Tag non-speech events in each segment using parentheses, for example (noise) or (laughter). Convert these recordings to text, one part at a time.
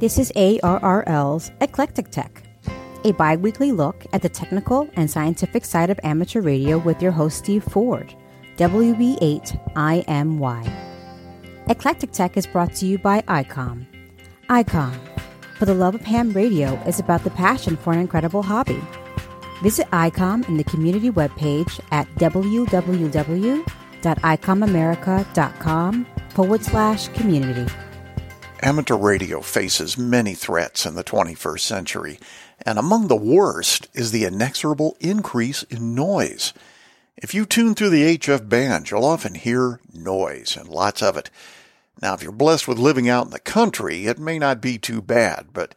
This is ARRL's Eclectic Tech, a bi weekly look at the technical and scientific side of amateur radio with your host, Steve Ford, WB8IMY. Eclectic Tech is brought to you by ICOM. ICOM, for the love of ham radio, is about the passion for an incredible hobby. Visit ICOM in the community webpage at www.icomamerica.com forward slash community. Amateur radio faces many threats in the 21st century, and among the worst is the inexorable increase in noise. If you tune through the HF band, you'll often hear noise, and lots of it. Now, if you're blessed with living out in the country, it may not be too bad, but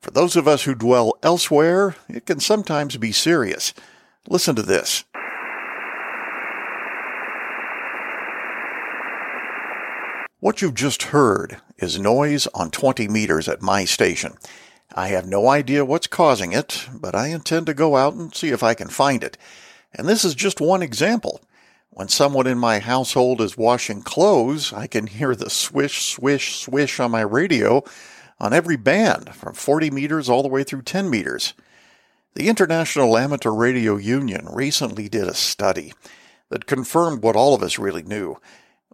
for those of us who dwell elsewhere, it can sometimes be serious. Listen to this. What you've just heard is noise on 20 meters at my station. I have no idea what's causing it, but I intend to go out and see if I can find it. And this is just one example. When someone in my household is washing clothes, I can hear the swish, swish, swish on my radio on every band from 40 meters all the way through 10 meters. The International Amateur Radio Union recently did a study that confirmed what all of us really knew,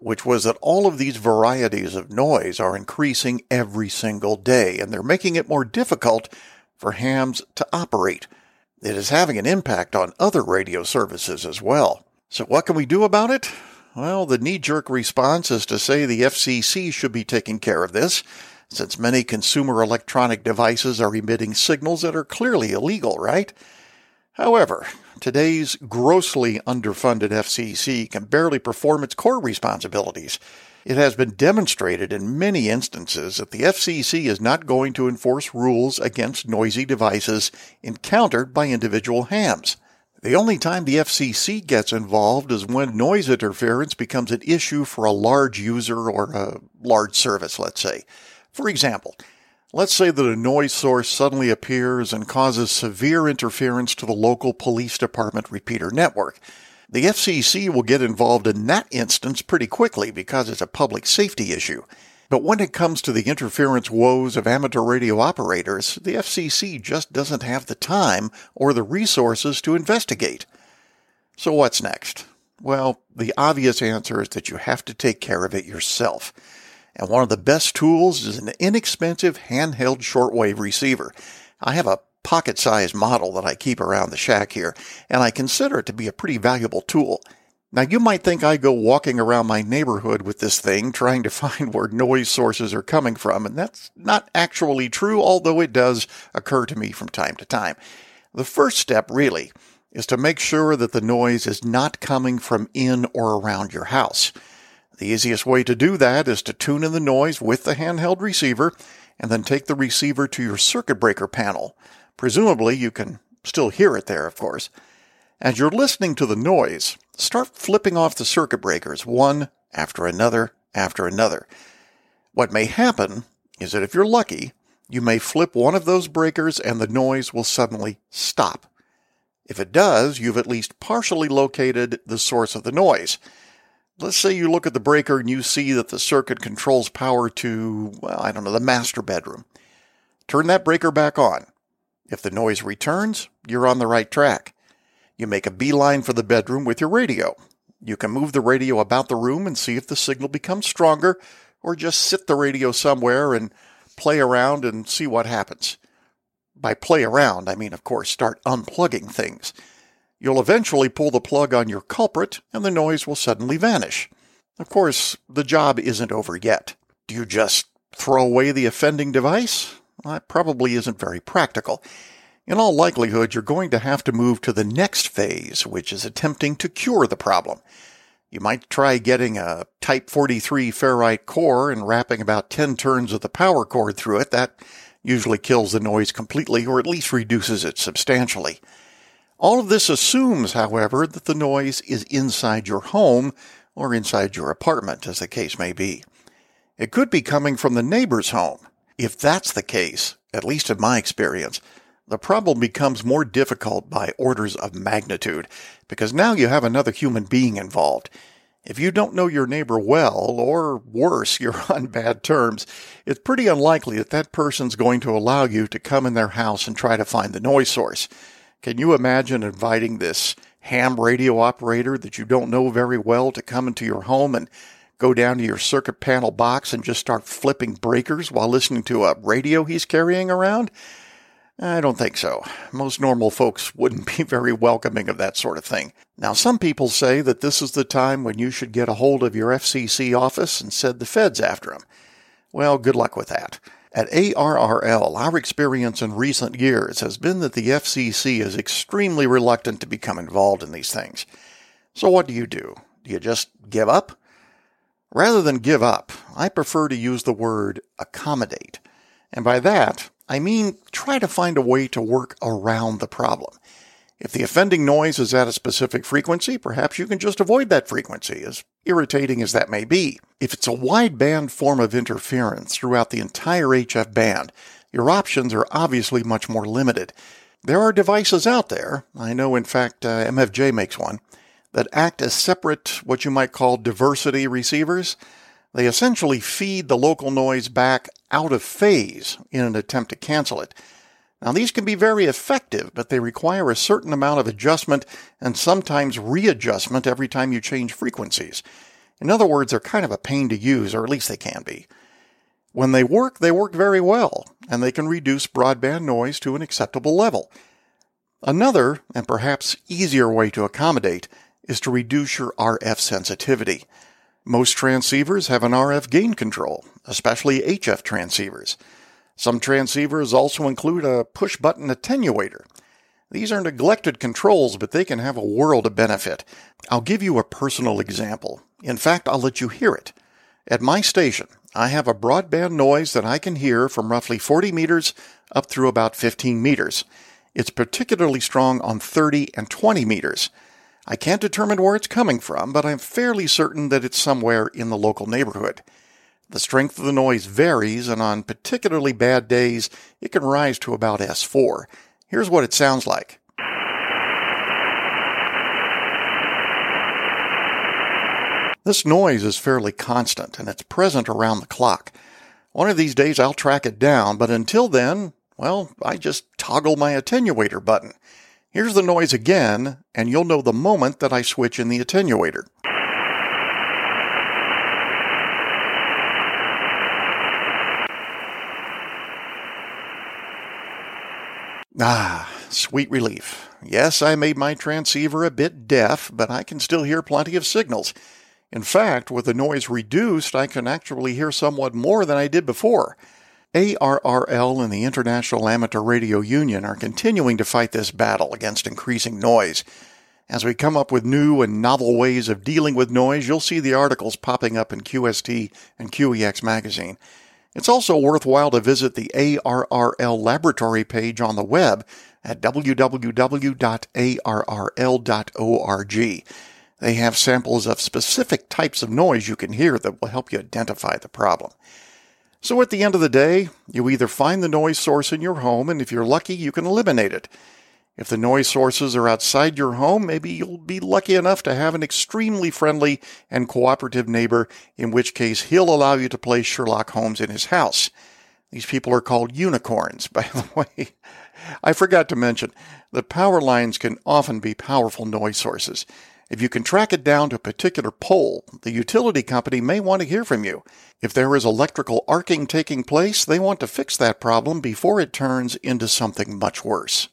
which was that all of these varieties of noise are increasing every single day, and they're making it more difficult for hams to operate. It is having an impact on other radio services as well. So, what can we do about it? Well, the knee jerk response is to say the FCC should be taking care of this, since many consumer electronic devices are emitting signals that are clearly illegal, right? However, today's grossly underfunded FCC can barely perform its core responsibilities. It has been demonstrated in many instances that the FCC is not going to enforce rules against noisy devices encountered by individual hams. The only time the FCC gets involved is when noise interference becomes an issue for a large user or a large service, let's say. For example, let's say that a noise source suddenly appears and causes severe interference to the local police department repeater network. The FCC will get involved in that instance pretty quickly because it's a public safety issue. But when it comes to the interference woes of amateur radio operators, the FCC just doesn't have the time or the resources to investigate. So what's next? Well, the obvious answer is that you have to take care of it yourself. And one of the best tools is an inexpensive handheld shortwave receiver. I have a pocket sized model that I keep around the shack here, and I consider it to be a pretty valuable tool. Now, you might think I go walking around my neighborhood with this thing trying to (laughs) find where noise sources are coming from, and that's not actually true, although it does occur to me from time to time. The first step, really, is to make sure that the noise is not coming from in or around your house. The easiest way to do that is to tune in the noise with the handheld receiver and then take the receiver to your circuit breaker panel. Presumably, you can still hear it there, of course. As you're listening to the noise, start flipping off the circuit breakers one after another after another. What may happen is that if you're lucky, you may flip one of those breakers and the noise will suddenly stop. If it does, you've at least partially located the source of the noise. Let's say you look at the breaker and you see that the circuit controls power to, well, I don't know, the master bedroom. Turn that breaker back on. If the noise returns, you're on the right track. You make a beeline for the bedroom with your radio. You can move the radio about the room and see if the signal becomes stronger, or just sit the radio somewhere and play around and see what happens. By play around, I mean, of course, start unplugging things. You'll eventually pull the plug on your culprit and the noise will suddenly vanish. Of course, the job isn't over yet. Do you just throw away the offending device? That probably isn't very practical. In all likelihood, you're going to have to move to the next phase, which is attempting to cure the problem. You might try getting a Type 43 ferrite core and wrapping about 10 turns of the power cord through it. That usually kills the noise completely or at least reduces it substantially. All of this assumes, however, that the noise is inside your home or inside your apartment, as the case may be. It could be coming from the neighbor's home. If that's the case, at least in my experience, the problem becomes more difficult by orders of magnitude because now you have another human being involved. If you don't know your neighbor well, or worse, (laughs) you're on bad terms, it's pretty unlikely that that person's going to allow you to come in their house and try to find the noise source. Can you imagine inviting this ham radio operator that you don't know very well to come into your home and go down to your circuit panel box and just start flipping breakers while listening to a radio he's carrying around? I don't think so. Most normal folks wouldn't (laughs) be very welcoming of that sort of thing. Now, some people say that this is the time when you should get a hold of your FCC office and send the feds after him. Well, good luck with that. At ARRL, our experience in recent years has been that the FCC is extremely reluctant to become involved in these things. So what do you do? Do you just give up? Rather than give up, I prefer to use the word accommodate. And by that, I mean try to find a way to work around the problem. If the offending noise is at a specific frequency, perhaps you can just avoid that frequency, as irritating as that may be. If it's a wideband form of interference throughout the entire HF band, your options are obviously much more limited. There are devices out there, I know in fact uh, MFJ makes one, that act as separate, what you might call diversity receivers. They essentially feed the local noise back out of phase in an attempt to cancel it. Now, these can be very effective, but they require a certain amount of adjustment and sometimes readjustment every time you change frequencies. In other words, they're kind of a pain to use, or at least they can be. When they work, they work very well, and they can reduce broadband noise to an acceptable level. Another, and perhaps easier way to accommodate, is to reduce your RF sensitivity. Most transceivers have an RF gain control, especially HF transceivers. Some transceivers also include a push button attenuator. These are neglected controls, but they can have a world of benefit. I'll give you a personal example. In fact, I'll let you hear it. At my station, I have a broadband noise that I can hear from roughly 40 meters up through about 15 meters. It's particularly strong on 30 and 20 meters. I can't determine where it's coming from, but I'm fairly certain that it's somewhere in the local neighborhood. The strength of the noise varies, and on particularly bad days, it can rise to about S4. Here's what it sounds like. This noise is fairly constant, and it's present around the clock. One of these days I'll track it down, but until then, well, I just toggle my attenuator button. Here's the noise again, and you'll know the moment that I switch in the attenuator. Ah, sweet relief. Yes, I made my transceiver a bit deaf, but I can still hear plenty of signals. In fact, with the noise reduced, I can actually hear somewhat more than I did before. ARRL and the International Amateur Radio Union are continuing to fight this battle against increasing noise. As we come up with new and novel ways of dealing with noise, you'll see the articles popping up in QST and QEX magazine. It's also worthwhile to visit the ARRL laboratory page on the web at www.arrl.org. They have samples of specific types of noise you can hear that will help you identify the problem. So at the end of the day, you either find the noise source in your home, and if you're lucky, you can eliminate it. If the noise sources are outside your home, maybe you'll be lucky enough to have an extremely friendly and cooperative neighbor, in which case he'll allow you to play Sherlock Holmes in his house. These people are called unicorns, (laughs) by the way. I forgot to mention that power lines can often be powerful noise sources. If you can track it down to a particular pole, the utility company may want to hear from you. If there is electrical arcing taking place, they want to fix that problem before it turns into something much worse.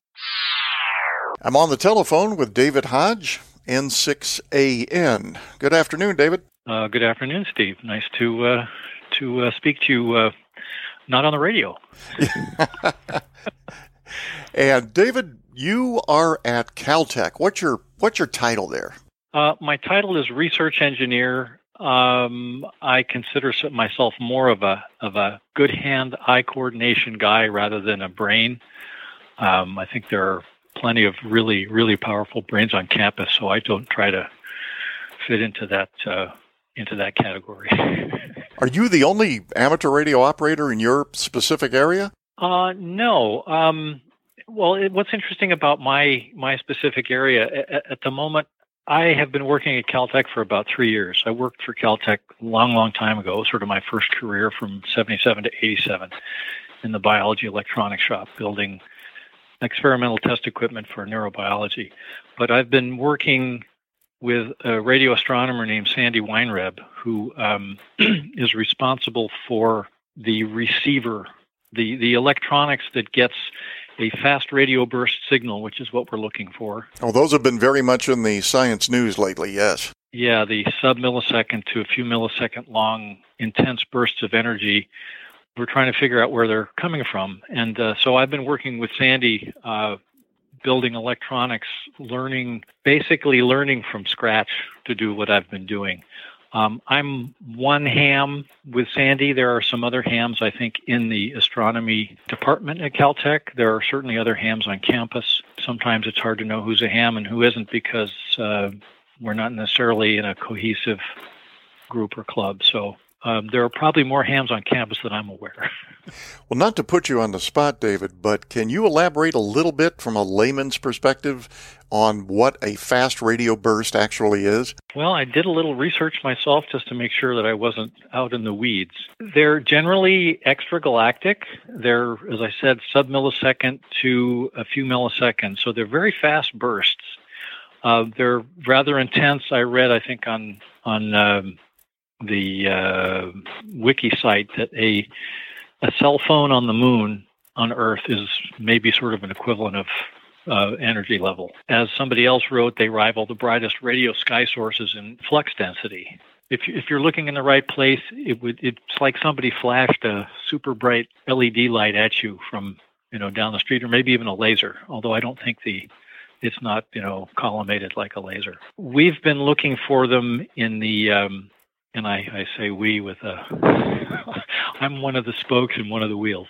I'm on the telephone with David Hodge, N6AN. Good afternoon, David. Uh, good afternoon, Steve. Nice to uh, to uh, speak to you. Uh, not on the radio. (laughs) and David, you are at Caltech. What's your what's your title there? Uh, my title is research engineer. Um, I consider myself more of a of a good hand-eye coordination guy rather than a brain. Um, I think there are plenty of really really powerful brains on campus, so I don't try to fit into that uh, into that category. (laughs) are you the only amateur radio operator in your specific area? Uh, no. Um, well, it, what's interesting about my my specific area at, at, the moment, I have been working at Caltech for about three years. I worked for Caltech a long, long time ago, sort of my first career from 77 to 87 in the biology electronics shop, building experimental test equipment for neurobiology. But I've been working with a radio astronomer named Sandy Weinreb, who um, (clears throat) is responsible for the receiver, the, the electronics that gets a fast radio burst signal, which is what we're looking for. Oh, those have been very much in the science news lately, yes. Yeah, the sub millisecond to a few millisecond long intense bursts of energy. We're trying to figure out where they're coming from. And uh, so I've been working with Sandy uh, building electronics, learning, basically learning from scratch to do what I've been doing. Um, I'm one ham with Sandy. There are some other hams, I think, in the astronomy department at Caltech. There are certainly other hams on campus. Sometimes it's hard to know who's a ham and who isn't because uh, we're not necessarily in a cohesive group or club. So um, there are probably more hams on campus than I'm aware. well, not to put you on the spot, David, but can you elaborate a little bit from a layman's perspective on what a fast radio burst actually is? Well, I did a little research myself just to make sure that I wasn't out in the weeds. They're generally extragalactic. They're, as I said, sub millisecond to a few milliseconds. So they're very fast bursts. Uh, they're rather intense. I read, I think, on on um, the uh, wiki site that a a cell phone on the moon on Earth is maybe sort of an equivalent of uh, energy level. As somebody else wrote, they rival the brightest radio sky sources in flux density. If, if you're looking in the right place, it would it's like somebody flashed a super bright LED light at you from you know down the street, or maybe even a laser. Although I don't think the it's not you know collimated like a laser. We've been looking for them in the um, and I, I say we with a (laughs) I'm one of the spokes and one of the wheels.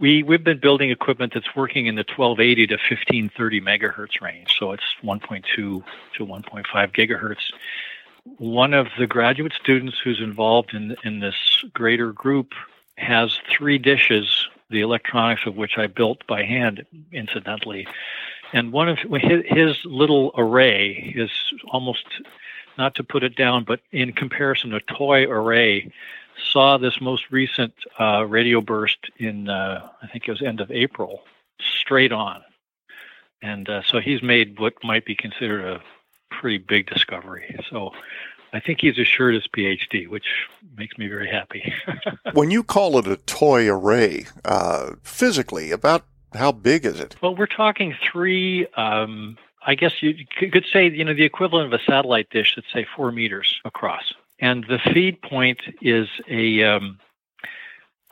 We we've been building equipment that's working in the 1280 to 1530 megahertz range, so it's 1.2 to 1.5 gigahertz. One of the graduate students who's involved in in this greater group has three dishes, the electronics of which I built by hand, incidentally. And one of his, his little array is almost not to put it down, but in comparison, a toy array saw this most recent uh, radio burst in, uh, I think it was end of April, straight on. And uh, so he's made what might be considered a pretty big discovery. So I think he's assured his PhD, which makes me very happy. (laughs) when you call it a toy array, uh, physically, about how big is it? Well, we're talking three um, I guess you could say, you know, the equivalent of a satellite dish that's say four meters across. And the feed point is a, um,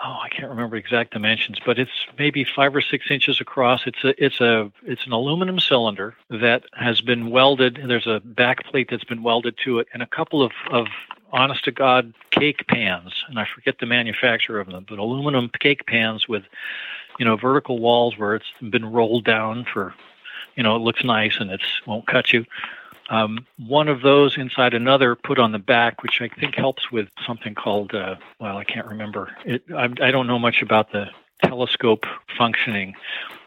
oh, I can't remember exact dimensions, but it's maybe five or six inches across. It's a, it's a, it's an aluminum cylinder that has been welded. There's a back plate that's been welded to it, and a couple of, of honest to God cake pans, and I forget the manufacturer of them, but aluminum cake pans with, you know, vertical walls where it's been rolled down for you know, it looks nice and it won't cut you. Um, one of those inside another put on the back, which I think helps with something called, uh, well, I can't remember. It, I, I, don't know much about the telescope functioning,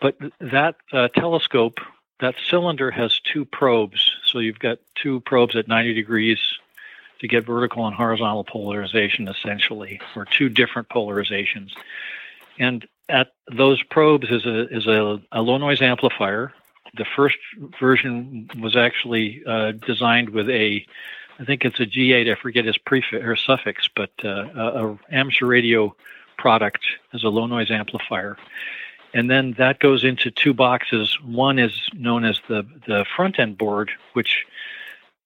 but that uh, telescope, that cylinder has two probes. So you've got two probes at 90 degrees to get vertical and horizontal polarization, essentially, or two different polarizations. And at those probes is a is a, a low noise amplifier the first version was actually uh, designed with a, I think it's a G8. I forget its prefix or suffix, but uh, a, amateur radio product as a low noise amplifier. And then that goes into two boxes. One is known as the the front end board, which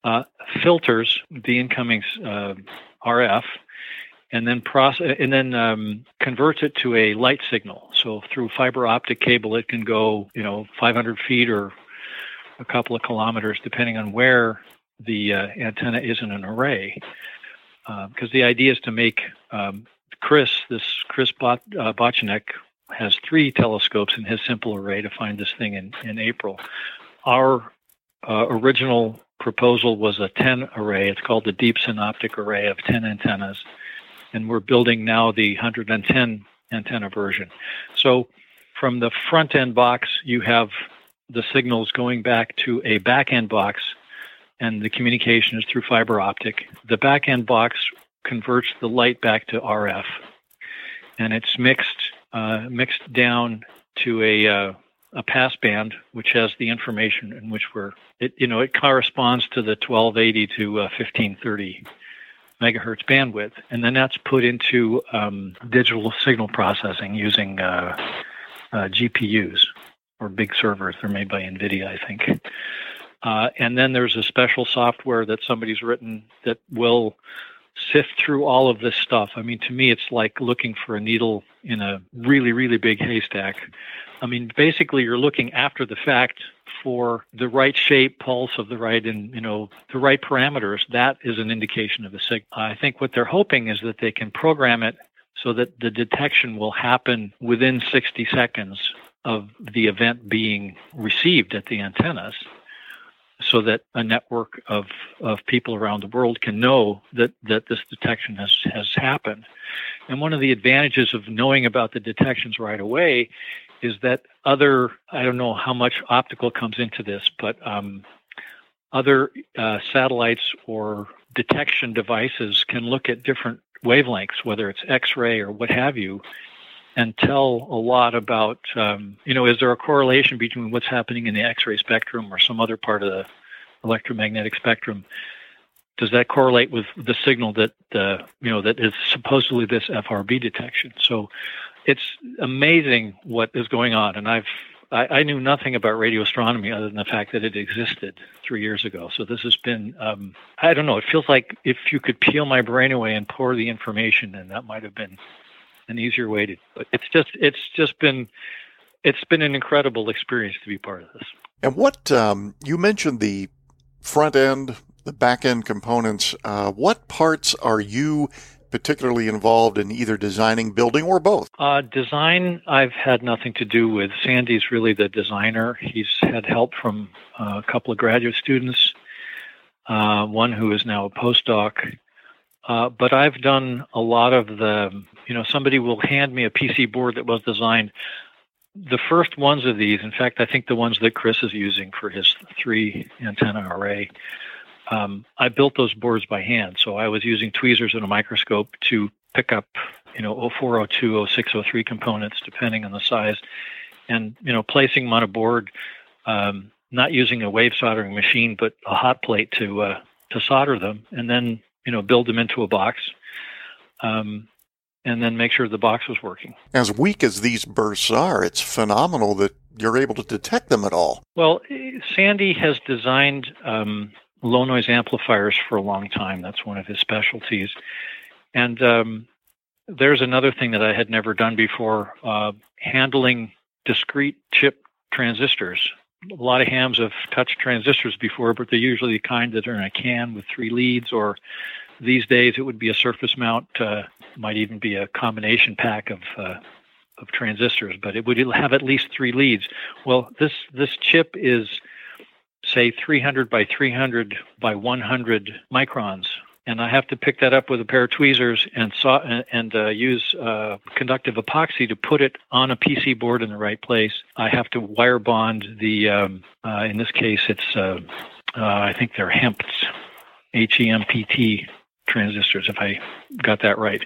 uh, filters the incoming uh, RF, and then process and then um, converts it to a light signal. So through fiber optic cable, it can go you know 500 feet or a couple of kilometers, depending on where the uh, antenna is in an array. Because uh, the idea is to make um, Chris, this Chris Bot, uh, Bochenek, has three telescopes in his simple array to find this thing in, in April. Our uh, original proposal was a 10 array. It's called the Deep Synoptic Array of 10 antennas and we're building now the 110 antenna version. So from the front end box, you have the signals going back to a back end box and the communication is through fiber optic. The back end box converts the light back to RF, and it's mixed uh, mixed down to a uh, a passband which has the information in which we're it you know it corresponds to the 1280 to uh, 1530 megahertz bandwidth, and then that's put into um, digital signal processing using uh, uh, GPUs or big servers. They're made by NVIDIA, I think. Uh, and then there's a special software that somebody's written that will sift through all of this stuff. I mean, to me, it's like looking for a needle in a really, really big haystack. I mean, basically, you're looking after the fact for the right shape, pulse of the right, and you know the right parameters. That is an indication of a signal. I think what they're hoping is that they can program it so that the detection will happen within 60 seconds of the event being received at the antennas so that a network of, of people around the world can know that, that this detection has, has happened. And one of the advantages of knowing about the detections right away is that other, I don't know how much optical comes into this, but um, other uh, satellites or detection devices can look at different wavelengths, whether it's X ray or what have you, and tell a lot about, um, you know, is there a correlation between what's happening in the X-ray spectrum or some other part of the electromagnetic spectrum? Does that correlate with the signal that, uh, you know, that is supposedly this FRB detection? So it's amazing what is going on. And I've, I, I, knew nothing about radio astronomy other than the fact that it existed three years ago. So this has been, um, I don't know, it feels like if you could peel my brain away and pour the information, and that might have been an easier way to. But it's just it's just been it's been an incredible experience to be part of this. And what um, you mentioned the front end, the back end components. Uh, what parts are you particularly involved in either designing, building, or both? Uh, design, I've had nothing to do with. Sandy's really the designer. He's had help from uh, a couple of graduate students, uh, one who is now a postdoc. Uh, but I've done a lot of the you know, somebody will hand me a PC board that was designed. The first ones of these, in fact, I think the ones that Chris is using for his three antenna array, um, I built those boards by hand. So I was using tweezers and a microscope to pick up, you know, 0402, 0603 components, depending on the size, and, you know, placing them on a board, um, not using a wave soldering machine, but a hot plate to, uh, to solder them, and then, you know, build them into a box. Um, and then make sure the box was working. As weak as these bursts are, it's phenomenal that you're able to detect them at all. Well, Sandy has designed um, low noise amplifiers for a long time. That's one of his specialties. And um, there's another thing that I had never done before uh, handling discrete chip transistors. A lot of hams have touched transistors before, but they're usually the kind that are in a can with three leads or these days, it would be a surface mount, uh, might even be a combination pack of uh, of transistors, but it would have at least three leads. Well, this this chip is say 300 by 300 by 100 microns, and I have to pick that up with a pair of tweezers and saw and uh, use uh, conductive epoxy to put it on a PC board in the right place. I have to wire bond the. Um, uh, in this case, it's uh, I think they're HEMPTs, H E M P T transistors, if I got that right.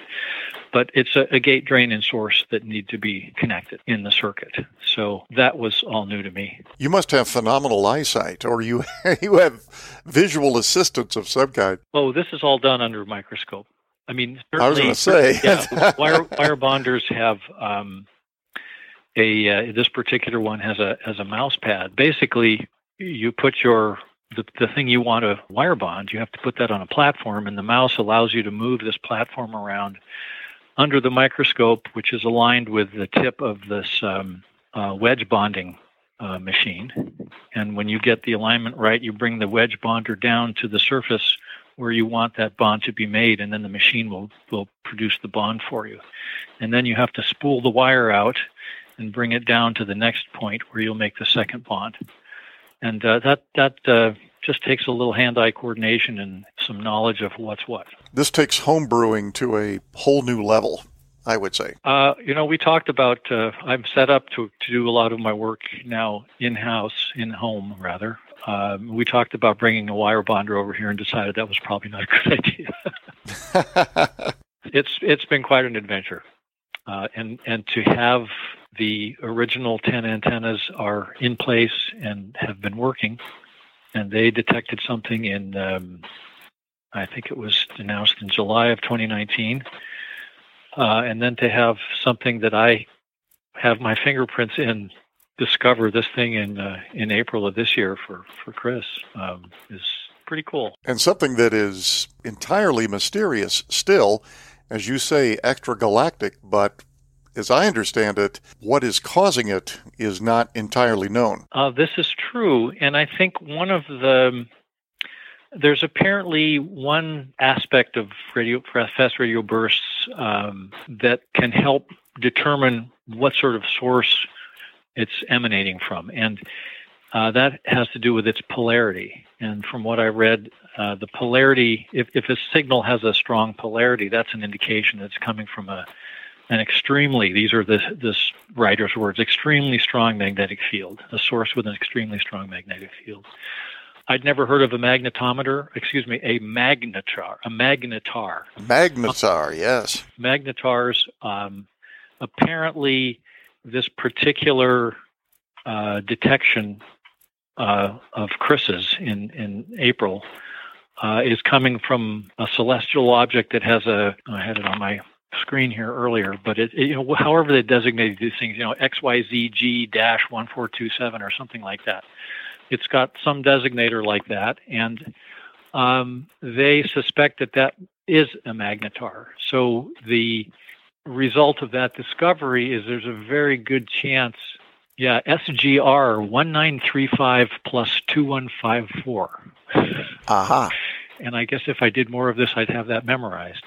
But it's a, a, gate, drain, and source that need to be connected in the circuit. So that was all new to me. You must have phenomenal eyesight, or you (laughs) you have visual assistance of some kind. Oh, this is all done under a microscope. I mean, I was going to say, yeah, (laughs) wire, wire bonders have um, a uh, this particular one has a has a mouse pad. Basically, you put your the, the thing you want to wire bond, you have to put that on a platform, and the mouse allows you to move this platform around under the microscope, which is aligned with the tip of this um, uh, wedge bonding uh, machine. And when you get the alignment right, you bring the wedge bonder down to the surface where you want that bond to be made, and then the machine will, will produce the bond for you. And then you have to spool the wire out and bring it down to the next point where you'll make the second bond and uh, that that uh, just takes a little hand-eye coordination and some knowledge of what's what. This takes home brewing to a whole new level. I would say. Uh, you know, we talked about. Uh, I'm set up to to do a lot of my work now in house, in home rather. Um, we talked about bringing a wire bonder over here and decided that was probably not a good (laughs) idea. (laughs) it's it's been quite an adventure, uh, and and to have the original ten antennas are in place and have been working, and they detected something in um, I think it was announced in July of 2019, uh, and then to have something that I have my fingerprints in discover this thing in uh, in April of this year for for Chris um, is pretty cool. And something that is entirely mysterious still, as you say, extragalactic, but as I understand it, what is causing it is not entirely known. Uh, this is true, and I think one of the there's apparently one aspect of radio fast radio bursts um, that can help determine what sort of source it's emanating from. And uh, that has to do with its polarity. And from what I read, uh, the polarity, if, if a signal has a strong polarity, that's an indication that it's coming from a an extremely, these are the, this writer's words, extremely strong magnetic field, a source with an extremely strong magnetic field. I'd never heard of a magnetometer, excuse me, a magnetar, a magnetar. Magnetar, yes. Magnetars, um, apparently this particular uh, detection uh, of Chris's in, in April uh, is coming from a celestial object that has a, I had it on my screen here earlier, but it, it, you know, however they designated these things, you know, XYZG dash 1427 or something like that. It's got some designator like that, and um, they suspect that that is a magnetar. So the result of that discovery is there's a very good chance, yeah, SGR 1935 plus 2154. Aha. And I guess if I did more of this, I'd have that memorized.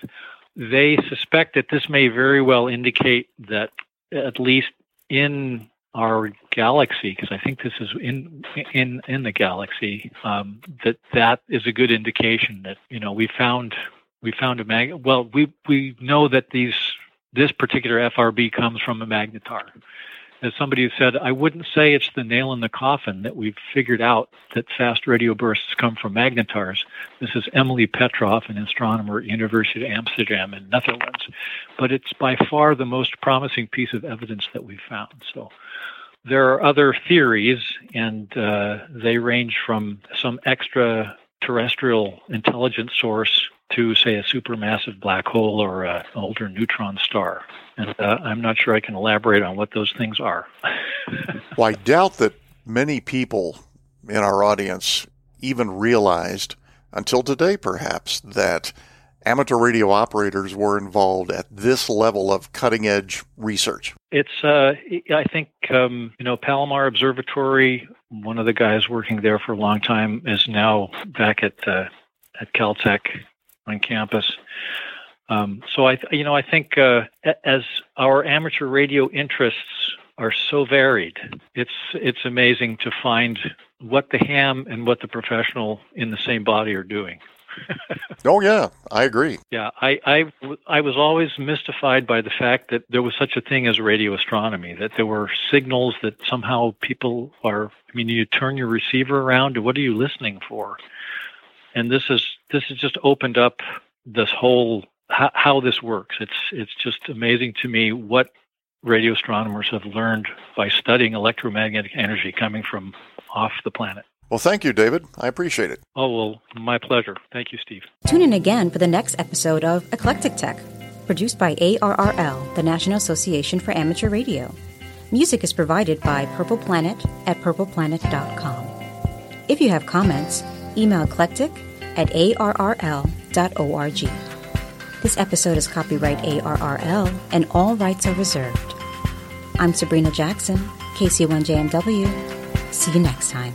They suspect that this may very well indicate that at least in our galaxy, because I think this is in in in the galaxy, um, that that is a good indication that you know we found we found a mag. Well, we we know that these this particular FRB comes from a magnetar. As somebody said, I wouldn't say it's the nail in the coffin that we've figured out that fast radio bursts come from magnetars. This is Emily Petroff, an astronomer at University of Amsterdam in Netherlands. But it's by far the most promising piece of evidence that we've found. So there are other theories, and uh, they range from some extraterrestrial intelligence source to, say, a supermassive black hole or an older neutron star. And uh, I'm not sure I can elaborate on what those things are. (laughs) well, I doubt that many people in our audience even realized, until today perhaps, that amateur radio operators were involved at this level of cutting edge research. It's, uh, I think, um, you know, Palomar Observatory, one of the guys working there for a long time, is now back at, uh, at Caltech on campus. Um, so I, you know, I think uh, as our amateur radio interests are so varied, it's it's amazing to find what the ham and what the professional in the same body are doing. (laughs) oh yeah, I agree. Yeah, I, I I was always mystified by the fact that there was such a thing as radio astronomy. That there were signals that somehow people are. I mean, you turn your receiver around. What are you listening for? And this is this has just opened up this whole how, how this works. It's it's just amazing to me what radio astronomers have learned by studying electromagnetic energy coming from off the planet. Well, thank you, David. I appreciate it. Oh, well, my pleasure. Thank you, Steve. Tune in again for the next episode of Eclectic Tech, produced by ARRL, the National Association for Amateur Radio. Music is provided by Purple Planet at purpleplanet.com. If you have comments, email eclectic at arrl.org. This episode is copyright ARRL and all rights are reserved. I'm Sabrina Jackson, KC1JMW. See you next time.